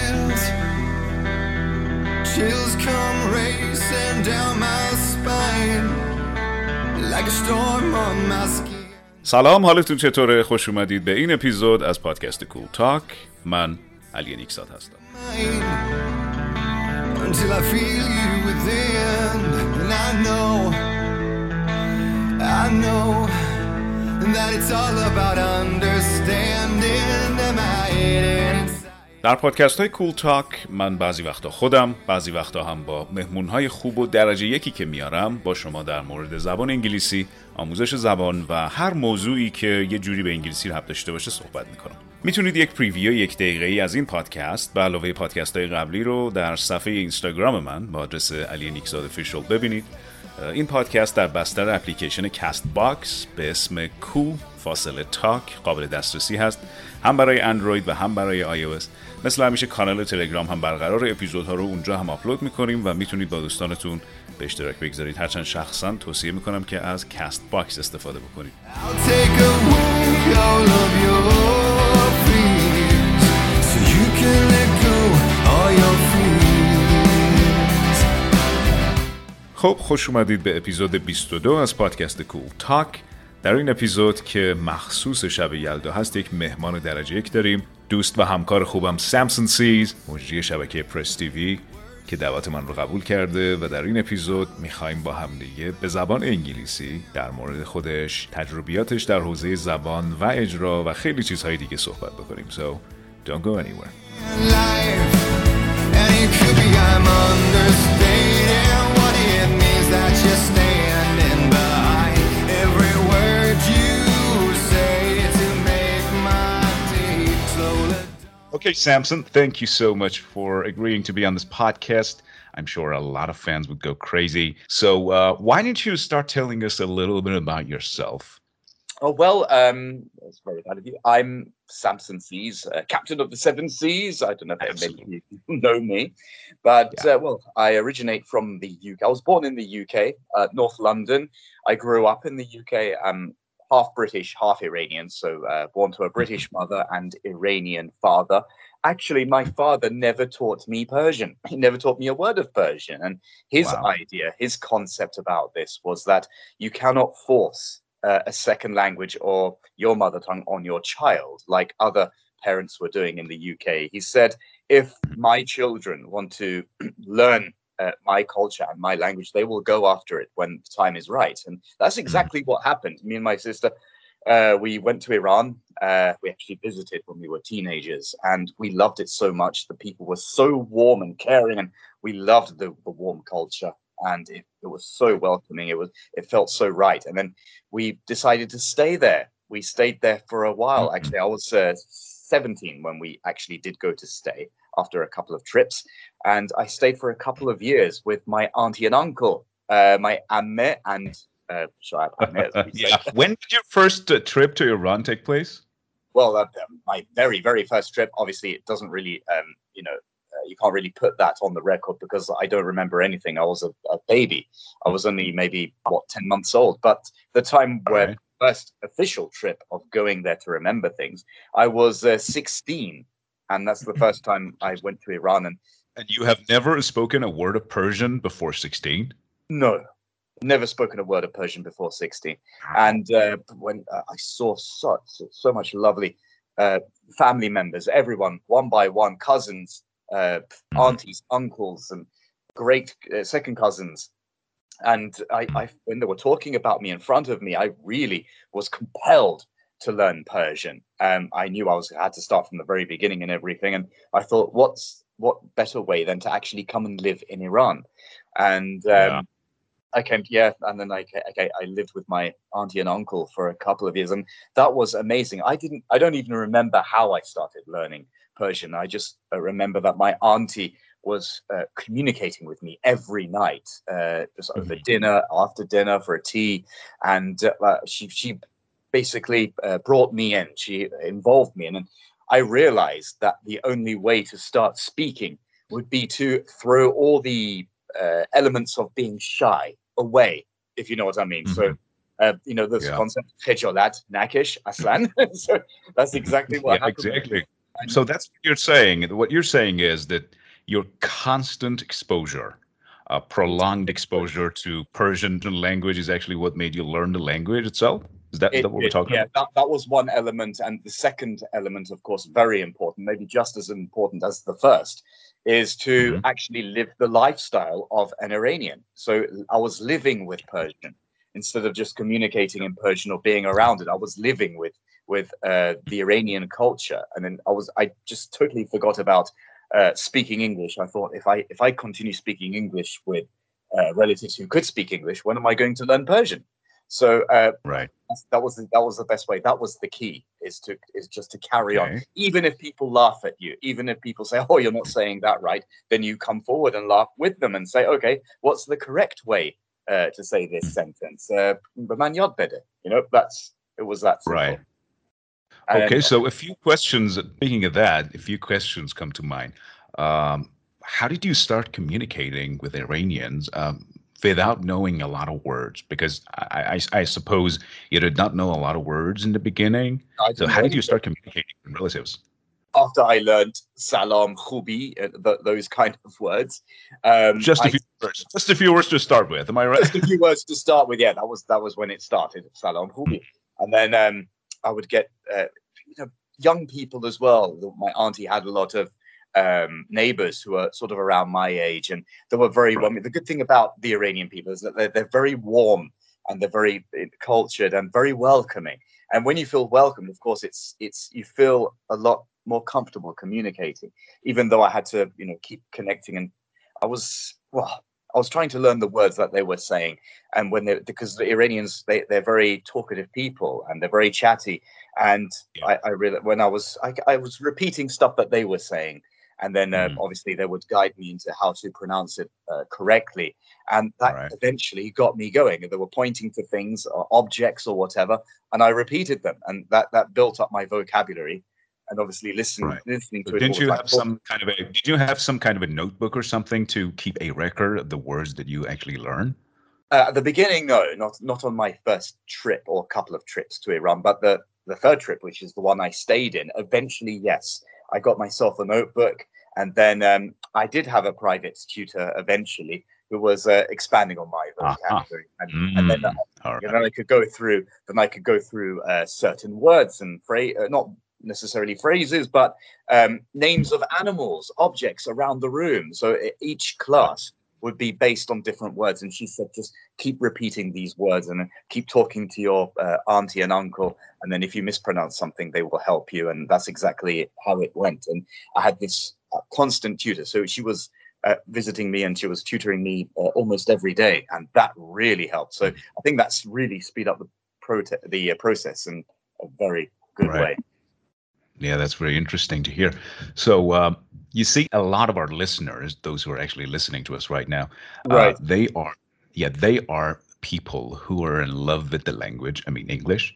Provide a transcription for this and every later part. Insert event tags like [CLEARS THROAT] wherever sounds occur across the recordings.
chills. Chills come racing down my spine like a storm on my skin. سلام حالتون چطوره خوش اومدید به این اپیزود از پادکست کول تاک من علی نیکسات هستم until I feel you within. And I know, I know that it's all about understanding. Am I in در پادکست های کول تاک من بعضی وقتا خودم بعضی وقتا هم با مهمون های خوب و درجه یکی که میارم با شما در مورد زبان انگلیسی آموزش زبان و هر موضوعی که یه جوری به انگلیسی ربط داشته باشه صحبت می‌کنم. می‌تونید یک پریویو یک دقیقه ای از این پادکست به علاوه پادکست های قبلی رو در صفحه اینستاگرام من با آدرس علی نیکزاد فیشل ببینید. این پادکست در بستر اپلیکیشن کاست باکس به اسم کو فاصله تاک قابل دسترسی هست. هم برای اندروید و هم برای آی مثل همیشه کانال تلگرام هم برقرار اپیزودها رو اونجا هم آپلود می‌کنیم و می‌تونید با دوستانتون به اشتراک بگذارید. هرچند شخصا توصیه می‌کنم که از کاست باکس استفاده بکنید. خب خوش اومدید به اپیزود 22 از پادکست کول تاک. در این اپیزود که مخصوص شب یلدا هست یک مهمان درجه یک داریم. دوست و همکار خوبم سامسون سیز مجری شبکه پرس تیوی که دعوت من رو قبول کرده و در این اپیزود می‌خوایم با هم دیگه به زبان انگلیسی در مورد خودش تجربیاتش در حوزه زبان و اجرا و خیلی چیزهای دیگه صحبت بکنیم so don't go anywhere. And it could be I'm what it means that you're standing Okay, Samson, thank you so much for agreeing to be on this podcast. I'm sure a lot of fans would go crazy. So, uh, why don't you start telling us a little bit about yourself? Oh well, um, that's very kind of you. I'm Samson Seas, uh, captain of the Seven Seas. I don't know if many of you know me, but uh, well, I originate from the UK. I was born in the UK, uh, North London. I grew up in the UK. I'm half British, half Iranian, so uh, born to a British mother and Iranian father. Actually, my father never taught me Persian. He never taught me a word of Persian. And his Wow. idea, his concept about this was that you cannot force uh, a second language or your mother tongue on your child like other parents were doing in the UK. He said, if my children want to [CLEARS THROAT] learn uh, my culture and my language, they will go after it when the time is right. And that's exactly what happened. Me and my sister, uh, we went to Iran. Uh, we actually visited when we were teenagers, and we loved it so much. The people were so warm and caring, and we loved the, the warm culture. And it, it was so welcoming. It was it felt so right. And then we decided to stay there. We stayed there for a while. Mhm. Actually, I was uh, 17 when we actually did go to stay after a couple of trips. And I stayed for a couple of years with my auntie and uncle, uh, my amme and uh, Shoaib amme, as we [LAUGHS] say. yeah. When did your first uh, trip to Iran take place? well, uh, my very, very first trip, obviously, it doesn't really, um, you know, uh, you can't really put that on the record because I don't remember anything. I was a, a baby. I was only maybe, what, 10 months old. But the time where Alright. first official trip of going there to remember things, I was uh, 16. And that's the first time I went to Iran. And And you have never spoken a word of Persian before 16? no, never spoken a word of Persian before 16. and uh, when uh, I saw such so much lovely uh, family members, everyone one by one, cousins, uh, Mhm. aunties, uncles, and great uh, second cousins, and I, I, when they were talking about me in front of me, I really was compelled to learn Persian. Um, I knew I was I had to start from the very beginning and everything, and I thought, what's what better way than to actually come and live in Iran? And um, Yeah. I came, yeah, and then I, okay, I lived with my auntie and uncle for a couple of years, and that was amazing. I didn't, I don't even remember how I started learning Persian. I just uh, remember that my auntie was uh, communicating with me every night, uh, just over Mhm. dinner, after dinner for a tea, and uh, she she basically uh, brought me in. She involved me in, and I realized that the only way to start speaking would be to throw all the uh, elements of being shy away, if you know what I mean. So, uh, you know, this Yeah. concept, khijolat, nakish, aslan. [LAUGHS] so that's exactly what [LAUGHS] yeah, happened. exactly. so that's what you're saying. What you're saying is that your constant exposure, uh, prolonged exposure to Persian language, is actually what made you learn the language itself. Is that, It- that what we're talking yeah, about? that, that was one element. And the second element, of course, very important, maybe just as important as the first, is to Mhm. actually live the lifestyle of an Iranian. So I was living with Persian instead of just communicating in Persian or being around it. I was living with with uh, the Iranian culture, and then I was I just totally forgot about uh, speaking English. I thought if I if I continue speaking English with uh, relatives who could speak English, when am I going to learn Persian? So uh, Right. that was the, that was the best way. That was the key is to is just to carry on, even if people laugh at you, even if people say, "Oh, you're not saying that right," then you come forward and laugh with them and say, "Okay, what's the correct way uh, to say this sentence?" Uh, "Beman yad better. you know, that's it was that simple. Right. And- Okay, so a few questions. Speaking of that, a few questions come to mind. Um, how did you start communicating with Iranians um, without knowing a lot of words? Because I, I, I suppose you did not know a lot of words in the beginning. So how did you start communicating with relatives? after I learned salam, khubi, uh, those kind of words. Um, Just a I- few words. Just a few words to start with. Am I right? just a few words to start with. Yeah, that was that was when it started. Salam Hubi. And then um, I would get uh, you know young people as well. My auntie had a lot of um, neighbors who are sort of around my age, and they were very. Right. warm. The good thing about the Iranian people is that they're, they're very warm and they're very uh, cultured and very welcoming. And when you feel welcome, of course, it's it's you feel a lot more comfortable communicating. Even though I had to, you know, keep connecting, and I was well. I was trying to learn the words that they were saying, and when they because the Iranians they they're very talkative people and they're very chatty, and Yeah. I, I really when I was I, I was repeating stuff that they were saying, and then uh, Mhm. obviously they would guide me into how to pronounce it uh, correctly, and that Right. eventually got me going. And they were pointing to things or objects or whatever, and I repeated them, and that that built up my vocabulary, and obviously listening Right. listening to it. didn't you have some kind of a did you have some kind of a notebook or something to keep a record of the words that you actually learn? Uh, at the beginning, no, not not on my first trip or a couple of trips to Iran, but the the third trip, which is the one I stayed in, eventually, yes, I got myself a notebook, and then um, I did have a private tutor eventually who was uh, expanding on my Uh-huh. vocabulary, and, and then Mm, all you right. know, I could go through, then I could go through uh, certain words and phrase, uh, not necessarily phrases, but um, names of animals, objects around the room. So each class would be based on different words. And she said, just keep repeating these words and keep talking to your uh, auntie and uncle. And then if you mispronounce something, they will help you. And that's exactly how it went. And I had this uh, constant tutor. So she was uh, visiting me and she was tutoring me uh, almost every day. And that really helped. So I think that's really speed up the, prote- the uh, process in a very good Right. way. Yeah, that's very interesting to hear. So, um, you see, a lot of our listeners, those who are actually listening to us right now, uh, Right. they are, yeah, they are people who are in love with the language. I mean, English,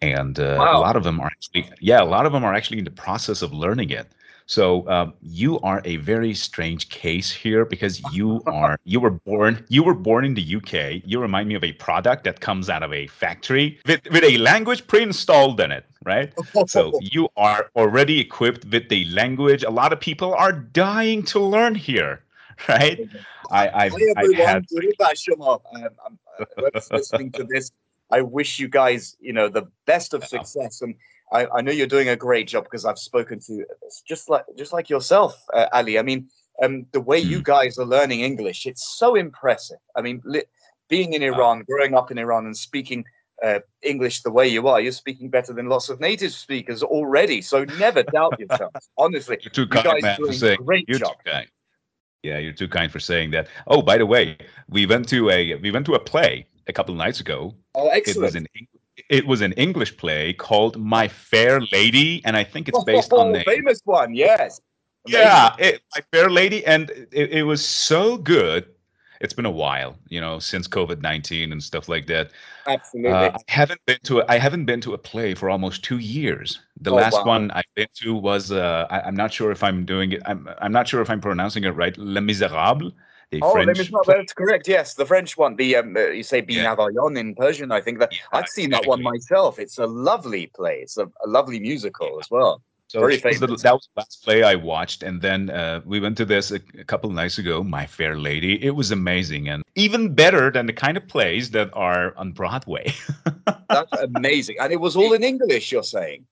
and uh, a lot of them are actually, yeah, a lot of them are actually in the process of learning it. So um, you are a very strange case here because you are you were born you were born in the UK. You remind me of a product that comes out of a factory with with a language pre-installed in it, right? So [LAUGHS] you are already equipped with the language. A lot of people are dying to learn here, [LAUGHS] right? I, I've, I've had Durba Shoma. Um, I'm, whoever's [LAUGHS] listening to this, I wish you guys, you know, the best of success. And I, I know you're doing a great job because I've spoken to just like just like yourself, uh, Ali. I mean, um, the way you guys are learning English, it's so impressive. I mean, li- being in Iran, growing up in Iran, and speaking uh, English the way you are, you're speaking better than lots of native speakers already. So never doubt yourself. [LAUGHS] Honestly, You're too you kind, guys man, for saying. a great You're job. too kind. Yeah, you're too kind for saying that. Oh, by the way, we went to a we went to a play a couple of nights ago. Oh, It was excellent. an it was an English play called My Fair Lady, and I think it's based on Oh, the famous one. Yes. yeah, it, My Fair Lady, and it, it was so good. It's been a while, you know, since COVID nineteen and stuff like that. Absolutely. Uh, I haven't been to a, I haven't been to a play for almost two years. The Oh, last wow. one I've been to was uh, I, I'm not sure if I'm doing it. I'm I'm not sure if I'm pronouncing it right. Les Miserables, the oh, French. not, play. that's correct. Yes, the French one. The um, uh, you say Bin Yeah. In Persian. I think that Yeah, I've seen that one myself. It's a lovely play. It's a, a lovely musical as well. So Very that was the- famous. that was the last play I watched, and then uh, we went to this a, a couple of nights ago. My Fair Lady. It was amazing, and even better than the kind of plays that are on Broadway. [LAUGHS] That's amazing. And it was all in English, you're saying?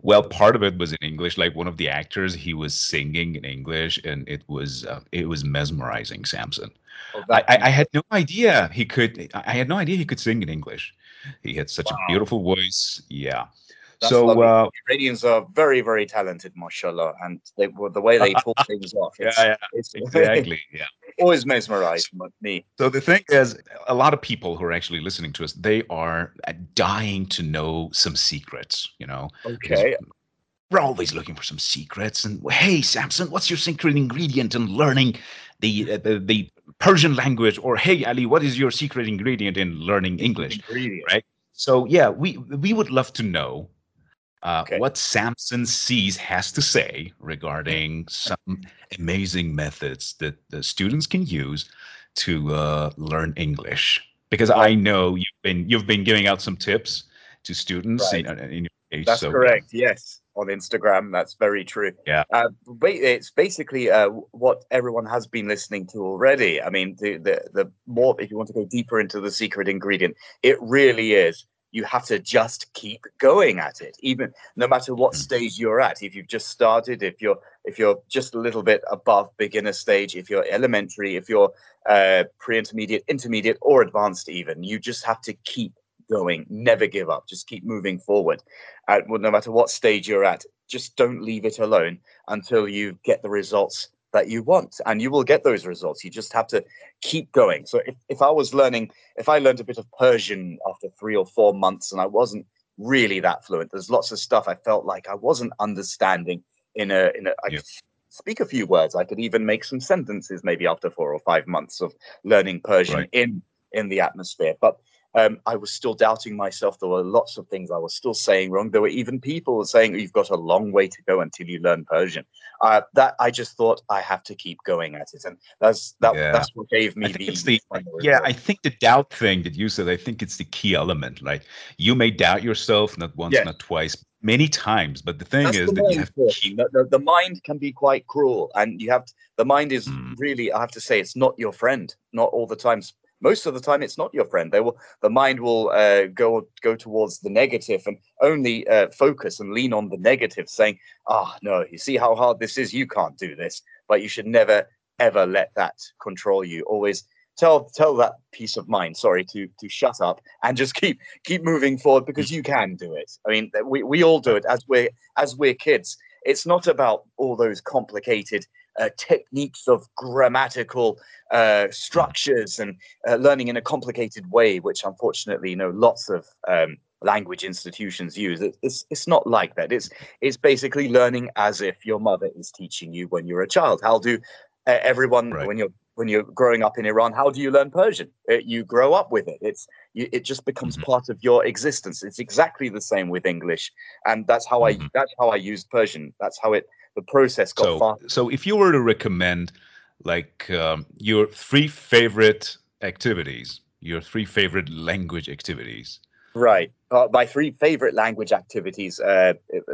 well, part of it was in English. Like one of the actors, he was singing in English, and it was uh, it was mesmerizing. Samson. Oh, I, I, I had no idea he could. I had no idea he could sing in English. He had such Wow. a beautiful voice. Yeah. That's so uh, Iranians are very, very talented, mashallah, and they, well, the way they [LAUGHS] talk things off, yeah, it's, yeah, it's exactly. [LAUGHS] Yeah. always mesmerized me. So the thing is, a lot of people who are actually listening to us, they are uh, dying to know some secrets. You know, Okay, we're always looking for some secrets. And hey, Samson, what's your secret ingredient in learning the uh, the, the Persian language? Or hey, Ali, what is your secret ingredient in learning English? ingredient. right? So yeah, we we would love to know uh, Okay. what Samson Seas has to say regarding some amazing methods that the students can use to uh, learn English. Because I know you've been you've been giving out some tips to students in, in your case. That's so, correct. Yes, on Instagram, that's very true. Yeah. uh, it's basically uh, what everyone has been listening to already. I mean, the, the the more if you want to go deeper into the secret ingredient, it really is. You have to just keep going at it, even no matter what Mm. stage you're at. If you've just started, if you're if you're just a little bit above beginner stage, if you're elementary, if you're uh, pre-intermediate, intermediate, or advanced, even you just have to keep going. Never give up. Just keep moving forward. Well, no matter what stage you're at, just don't leave it alone until you get the results that you want. And you will get those results. You just have to keep going. So if, if I was learning, if I learned a bit of Persian after three or four months and I wasn't really that fluent, there's lots of stuff I felt like I wasn't understanding in a in a I Yeah. could speak a few words. I could even make some sentences maybe after four or five months of learning Persian Right. in in the atmosphere. But um, I was still doubting myself. There were lots of things I was still saying wrong. There were even people saying you've got a long way to go until you learn Persian. Uh, that I just thought I have to keep going at it, and that's that. Yeah. That's what gave me the, the yeah. I think the doubt thing that you said. I think it's the key element. Like you may doubt yourself not once, Yeah. not twice, many times. But the thing That's is the that you mind have to keep. The, the, the mind can be quite cruel, and you have to, the mind is Mm. really. I have to say, it's not your friend. Not all the times. Most of the time, it's not your friend. They will. The mind will uh, go go towards the negative and only uh, focus and lean on the negative, saying, "Ah, no, you see how hard this is. You can't do this." But you should never ever let that control you. Always tell tell that piece of mind, sorry, to to shut up and just keep keep moving forward because you can do it. I mean, we we all do it as we're as we're kids. It's not about all those complicated uh, techniques of grammatical uh, structures and uh, learning in a complicated way, which unfortunately, you know, lots of um, language institutions use. It, it's it's not like that. It's it's basically learning as if your mother is teaching you when you're a child. How do uh, everyone Right. when you're when you're growing up in Iran, how do you learn Persian? Uh, you grow up with it. It's you, it just becomes Mhm. part of your existence. It's exactly the same with English, and that's how I Mhm. that's how I used Persian. That's how it the process got So, so if you were to recommend, like, um, your three favorite activities, your three favorite language activities, Right. Uh, my three favorite language activities uh,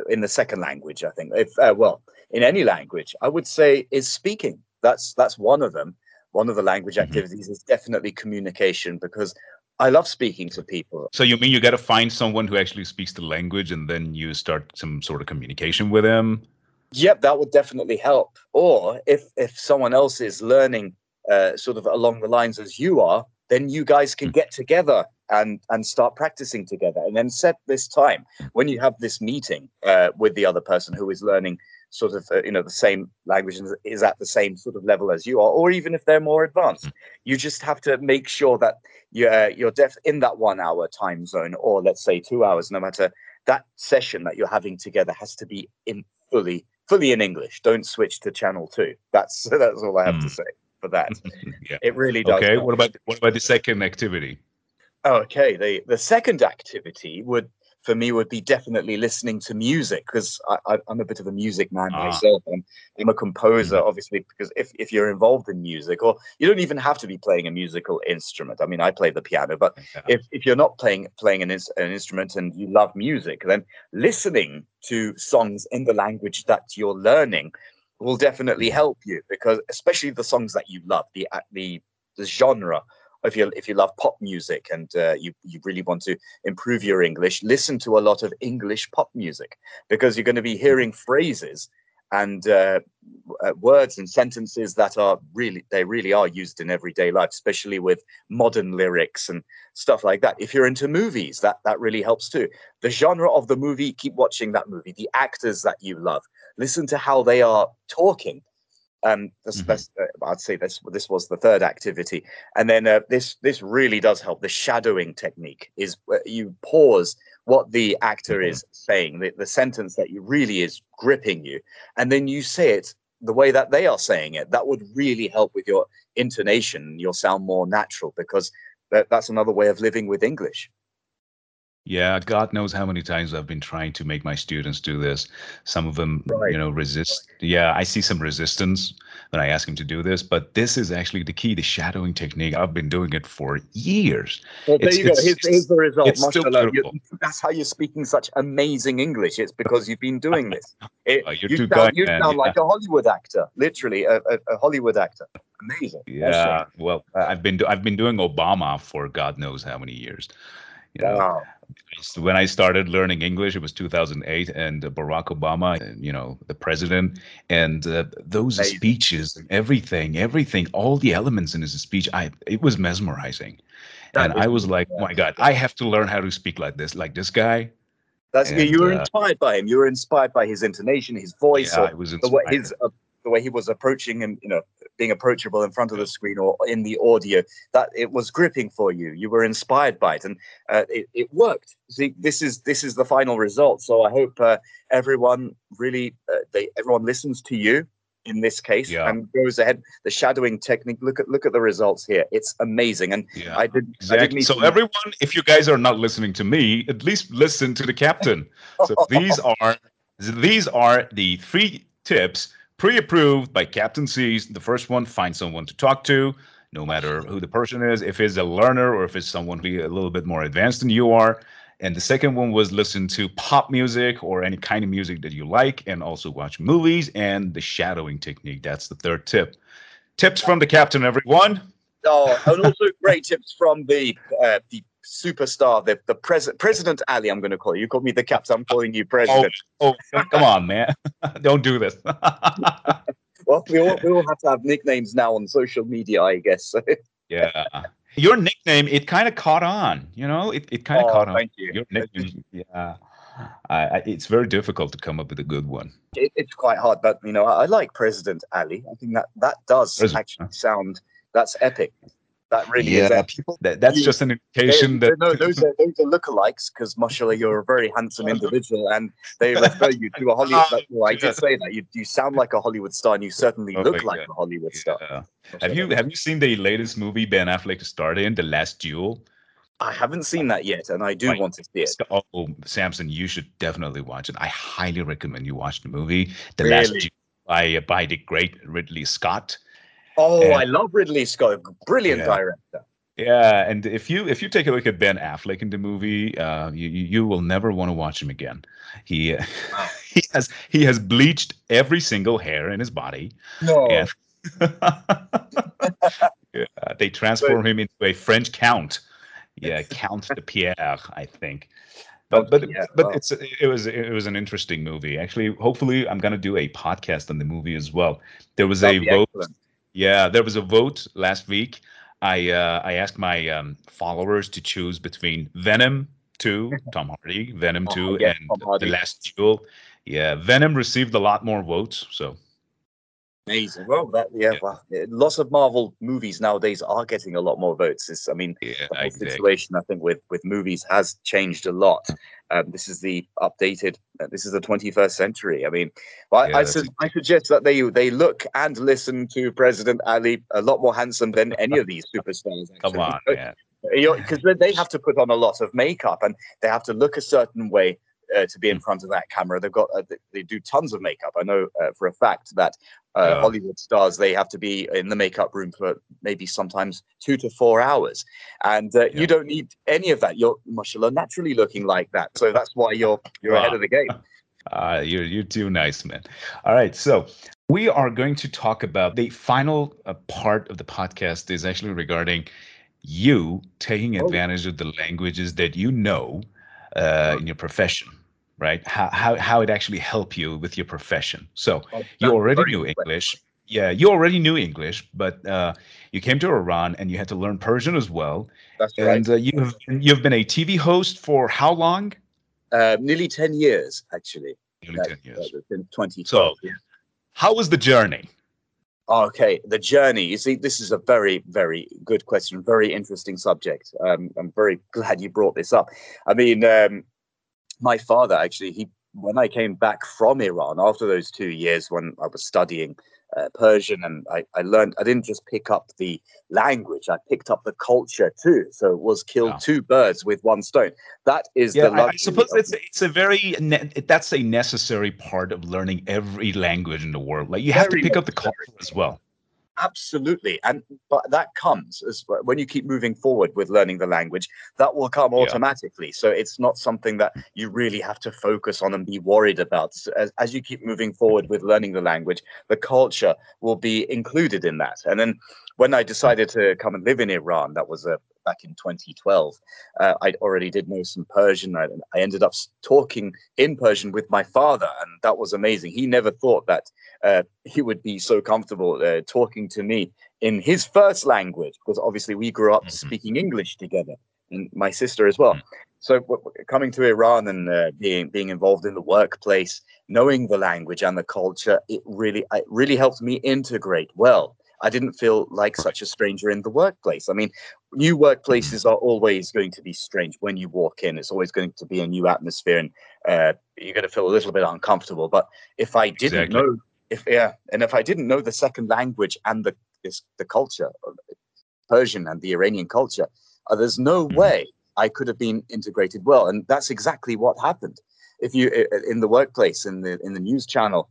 in the second language, I think, if uh, well, in any language, I would say is speaking. That's that's one of them. One of the language Mhm. activities is definitely communication because I love speaking to people. so you mean you got to find someone who actually speaks the language, and then you start some sort of communication with them. Yep, that would definitely help. Or if if someone else is learning uh, sort of along the lines as you are, then you guys can Mm. get together and and start practicing together, and then set this time when you have this meeting uh, with the other person who is learning sort of uh, you know the same language and is at the same sort of level as you are, or even if they're more advanced. Mm. You just have to make sure that you're you're def in that one hour time zone, or let's say two hours, no matter that session that you're having together has to be in fully fully in English. Don't switch to channel two. That's [LAUGHS] that's all I have to Mm. say for that. [LAUGHS] yeah. It really does. Okay. help. What about what about the second activity? Okay, the the second activity would for me would be definitely listening to music because I'm a bit of a music man Ah. myself. I'm, I'm a composer, Mhm. obviously, because if, if you're involved in music, or you don't even have to be playing a musical instrument. I mean, I play the piano, but Yeah. if, if you're not playing playing an, an instrument and you love music, then listening to songs in the language that you're learning will definitely Mhm. help you because especially the songs that you love, the uh, the the genre. If you if you love pop music and uh, you you really want to improve your English, listen to a lot of English pop music because you're going to be hearing phrases and uh, uh, words and sentences that are really they really are used in everyday life, especially with modern lyrics and stuff like that. If you're into movies, that that really helps too. The genre of the movie, keep watching that movie. The actors that you love, listen to how they are talking. Um, that's, Mhm. that's, uh, I'd say this this was the third activity, and then uh, this this really does help. The shadowing technique is where you pause what the actor Mhm. is saying, the, the sentence that you really is gripping you, and then you say it the way that they are saying it. That would really help with your intonation. You'll sound more natural because that, that's another way of living with English. Yeah, God knows how many times I've been trying to make my students do this. Some of them, Right. you know, resist. Yeah, I see some resistance when I ask them to do this, but this is actually the key, the shadowing technique. I've been doing it for years. Well, there It's- you go. Here's, here's the result. You- that's how you're speaking such amazing English. It's because you've been doing this. [LAUGHS] It, Oh, you're you too sound, you sound yeah. like a Hollywood actor, literally a, a, a Hollywood actor. Amazing. Yeah, well, I've been I've been doing Obama for God knows how many years. You know, Wow. When I started learning English, it was 2008, and uh, Barack Obama, you know, the president, and uh, those Amazing. speeches, and everything, everything, all the elements in his speech, I it was mesmerizing, That and is I was like, oh my God, I have to learn how to speak like this, like this guy. That's And, you were uh, inspired by him. You were inspired by his intonation, his voice, Yeah, or I was the way his uh, the way he was approaching him. You know, being approachable in front of the screen or in the audio. That it was gripping for you. You were inspired by it, and uh, it, it worked. See, this is this is the final result. So I hope uh, everyone really uh, they everyone listens to you in this case Yeah. and goes ahead. The shadowing technique. Look at look at the results here. It's amazing. And Yeah. I did I Exactly. meet So some- everyone, if you guys are not listening to me, at least listen to the captain. So [LAUGHS] these are these are the three tips pre-approved by Captain Seas. The first one: find someone to talk to, no matter who the person is. If it's a learner or if it's someone who a little bit more advanced than you are. And the second one was listen to pop music or any kind of music that you like, and also watch movies. And the shadowing technique. That's the third tip. Tips from the captain, everyone. Oh, and also great tips from the uh, the superstar, the the president, President Ali. I'm going to call you. You called me the captain. I'm calling you Oh, president. oh, oh come on, man! [LAUGHS] Don't do this. [LAUGHS] Well, we all we all have to have nicknames now on social media, I guess. [LAUGHS] yeah, your nickname it kind of caught on. You know, it, it kind of Oh, caught on. thank you. Your nickname, yeah. It's very difficult to come up with a good one. It, it's quite hard, but you know, I, I like President Ali. I think that that does President, actually sound that's epic. That really is. Yeah, people. That, that's You- just an indication they- that no, those are those are lookalikes because, mashallah, you're a very handsome individual, and they refer you to a Hollywood. Oh, well, I did say that you you sound like a Hollywood star, and you certainly Oh look like God. a Hollywood star. Yeah. Have you have you seen the latest movie Ben Affleck starred in, The Last Duel? I haven't seen that yet, and I do Right. want to see it. Oh, Samson, you should definitely watch it. I highly recommend you watch the movie, The Last Duel by by the great Ridley Scott. Oh, Yeah. I love Ridley Scott, brilliant Yeah. director. Yeah, and if you if you take a look at Ben Affleck in the movie, uh, you you will never want to watch him again. He [LAUGHS] he has he has bleached every single hair in his body. No, Yeah. [LAUGHS] yeah, they transform him into a French count. Yeah, [LAUGHS] Count de Pierre, I think. But but Yeah, but wow. it's it was it was an interesting movie. Actually, hopefully, I'm gonna do a podcast on the movie as well. There was that'd a vote. excellent. Yeah, there was a vote last week. I uh, I asked my um, followers to choose between Venom 2, [LAUGHS] Tom Hardy, Venom Oh, 2, yeah, and The Last Duel. Yeah, Venom received a lot more votes. So Amazing. Well, that yeah, Yeah. well, lots of Marvel movies nowadays are getting a lot more votes. It's, I mean, yeah, the exactly. situation I think with with movies has changed a lot. Um, this is the updated. Uh, this is the 21st century. I mean, well, Yeah, I, I, su- I suggest that they they look and listen to President Ali a lot more handsome than [LAUGHS] any of these superstars. Come on, man. because they have to put on a lot of makeup and they have to look a certain way uh, to be in front of that camera. They've got uh, they, they do tons of makeup. I know uh, for a fact that uh, Yeah. Hollywood stars they have to be in the makeup room for maybe sometimes two to four hours, and uh, Yeah. you don't need any of that. You're mashallah naturally looking like that, so that's why you're you're ahead of the game. Uh, [LAUGHS] you're you're too nice, man. All right, so we are going to talk about the final uh, part of the podcast is actually regarding you taking Oh. advantage of the languages that you know uh, in your profession, right? How how how it actually help you with your profession. So you already knew. English. Yeah, you already knew English, but uh, you came to Iran and you had to learn Persian as well. That's right. And uh, you have you've been a TV host for how long? Uh, nearly ten years actually. Nearly Uh, ten years. uh, 2012. yeah. How was the journey? Okay, the journey. You see, this is a very, very good question, very interesting subject. Um, I'm very glad you brought this up. I mean, um, my father actually, he when I came back from Iran after those two years when I was studying uh, Persian and I, I learned, I didn't just pick up the language, I picked up the culture too. So it was killed Wow. two birds with one stone. That is Yeah, the I, I suppose it's it's a very ne- that's a necessary part of learning every language in the world. Like you have Very to pick up the culture as well. Absolutely, and but that comes as when you keep moving forward with learning the language. That will come Yeah. automatically. So it's not something that you really have to focus on and be worried about. So as, as you keep moving forward with learning the language, the culture will be included in that. And then when I decided to come and live in Iran, that was uh, back in 2012. Uh, I already did know some Persian. I, I ended up talking in Persian with my father, and that was amazing. He never thought that uh, he would be so comfortable uh, talking to me in his first language because obviously we grew up Mhm. speaking English together, and my sister as well. Mhm. So w- w- coming to Iran and uh, being being involved in the workplace, knowing the language and the culture, it really it really helped me integrate well. I didn't feel like such a stranger in the workplace. I mean, new workplaces are always going to be strange when you walk in. It's always going to be a new atmosphere, and uh, you're going to feel a little bit uncomfortable. But if I didn't Exactly. know, if yeah, and if I didn't know the second language and the this, the culture, Persian and the Iranian culture, uh, there's no Mhm. way I could have been integrated well. And that's exactly what happened. If you in the workplace, in the in the news channel,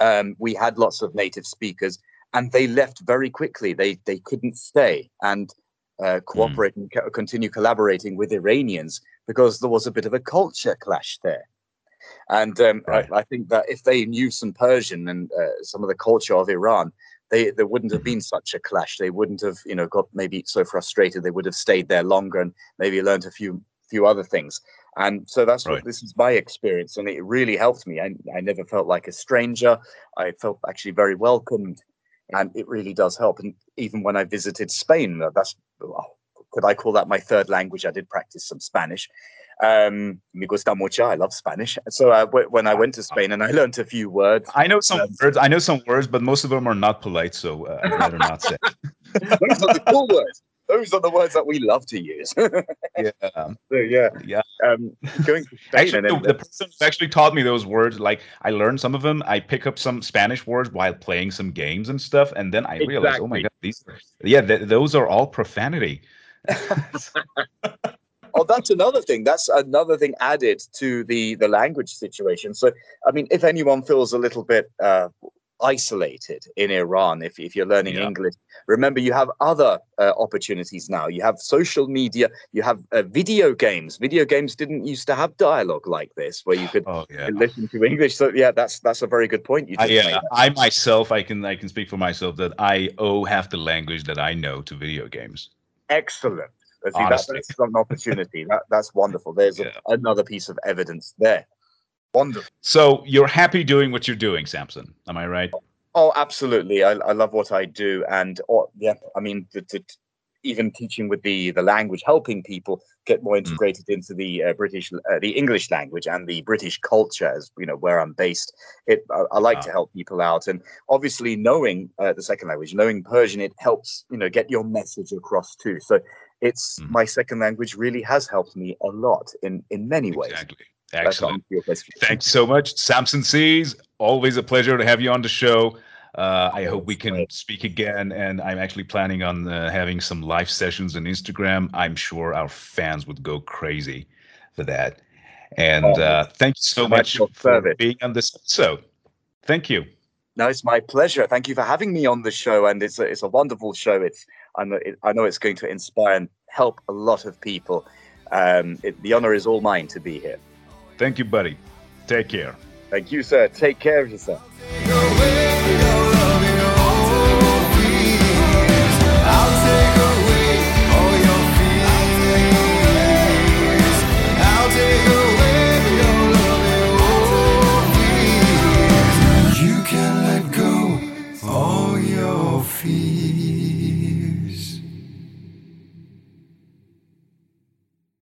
um, we had lots of native speakers, and they left very quickly. They they couldn't stay and uh, cooperate and co- continue collaborating with Iranians because there was a bit of a culture clash there. And um, Right. I, I think that if they knew some Persian and uh, some of the culture of Iran, they there wouldn't have Mhm. been such a clash. They wouldn't have, you know, got maybe so frustrated. They would have stayed there longer and maybe learned a few few other things. And so that's Right. what this is my experience, and it really helped me. I, I never felt like a stranger. I felt actually very welcomed, and it really does help. And even when I visited Spain, that's well, could I call that my third language? I did practice some Spanish. Um, me gusta mucho. I love Spanish. So uh, wh- when I went to Spain and I learned a few words, I know some Um, words. I know some words, but most of them are not polite, so uh, I'd rather not say. those are the cool words. Those are the words that we love to use. [LAUGHS] Yeah, so yeah, yeah. um, going to Spain Actually, the, the person who actually taught me those words, like I learned some of them. I pick up some Spanish words while playing some games and stuff, and then I realized, oh my god, these, yeah, th- those are all profanity. [LAUGHS] [LAUGHS] oh that's another thing that's another thing added to the the language situation so i mean if anyone feels a little bit uh isolated in iran if, if you're learning Yeah. english. Remember you have other uh, opportunities now. You have social media you have uh, video games. Video games didn't used to have dialogue like this where you could Oh yeah. listen to english. So yeah that's that's a very good point you I, yeah, made. I myself, I can I can speak for myself that I owe half the language that I know to video games. excellent. See, that, that's an opportunity. That, that's wonderful. There's [LAUGHS] a- another piece of evidence there wonderful So you're happy doing what you're doing, Samson? Am I right? Oh, absolutely. I, I love what I do, and oh, yeah, I mean, the, the, even teaching with the the language, helping people get more integrated into the uh, British, uh, the English language, and the British culture, as you know, where I'm based. It I, I like to help people out, and obviously knowing uh, the second language, knowing Persian, it helps you know get your message across too. So it's Mhm. my second language really has helped me a lot in in many ways. Exactly. Excellent. answer your question. Thanks so much, Samson Seas. Always a pleasure to have you on the show. Uh, I hope we can speak again. And I'm actually planning on uh, having some live sessions on Instagram. I'm sure our fans would go crazy for that. And Oh, uh, thank you so much for service. being on this episode. Thank you. No, it's my pleasure. Thank you for having me on the show, and it's a, it's a wonderful show. It's I know it, I know it's going to inspire and help a lot of people. Um, it, the honor is all mine to be here. Thank you, buddy. Take care. Thank you, sir. Take care of yourself.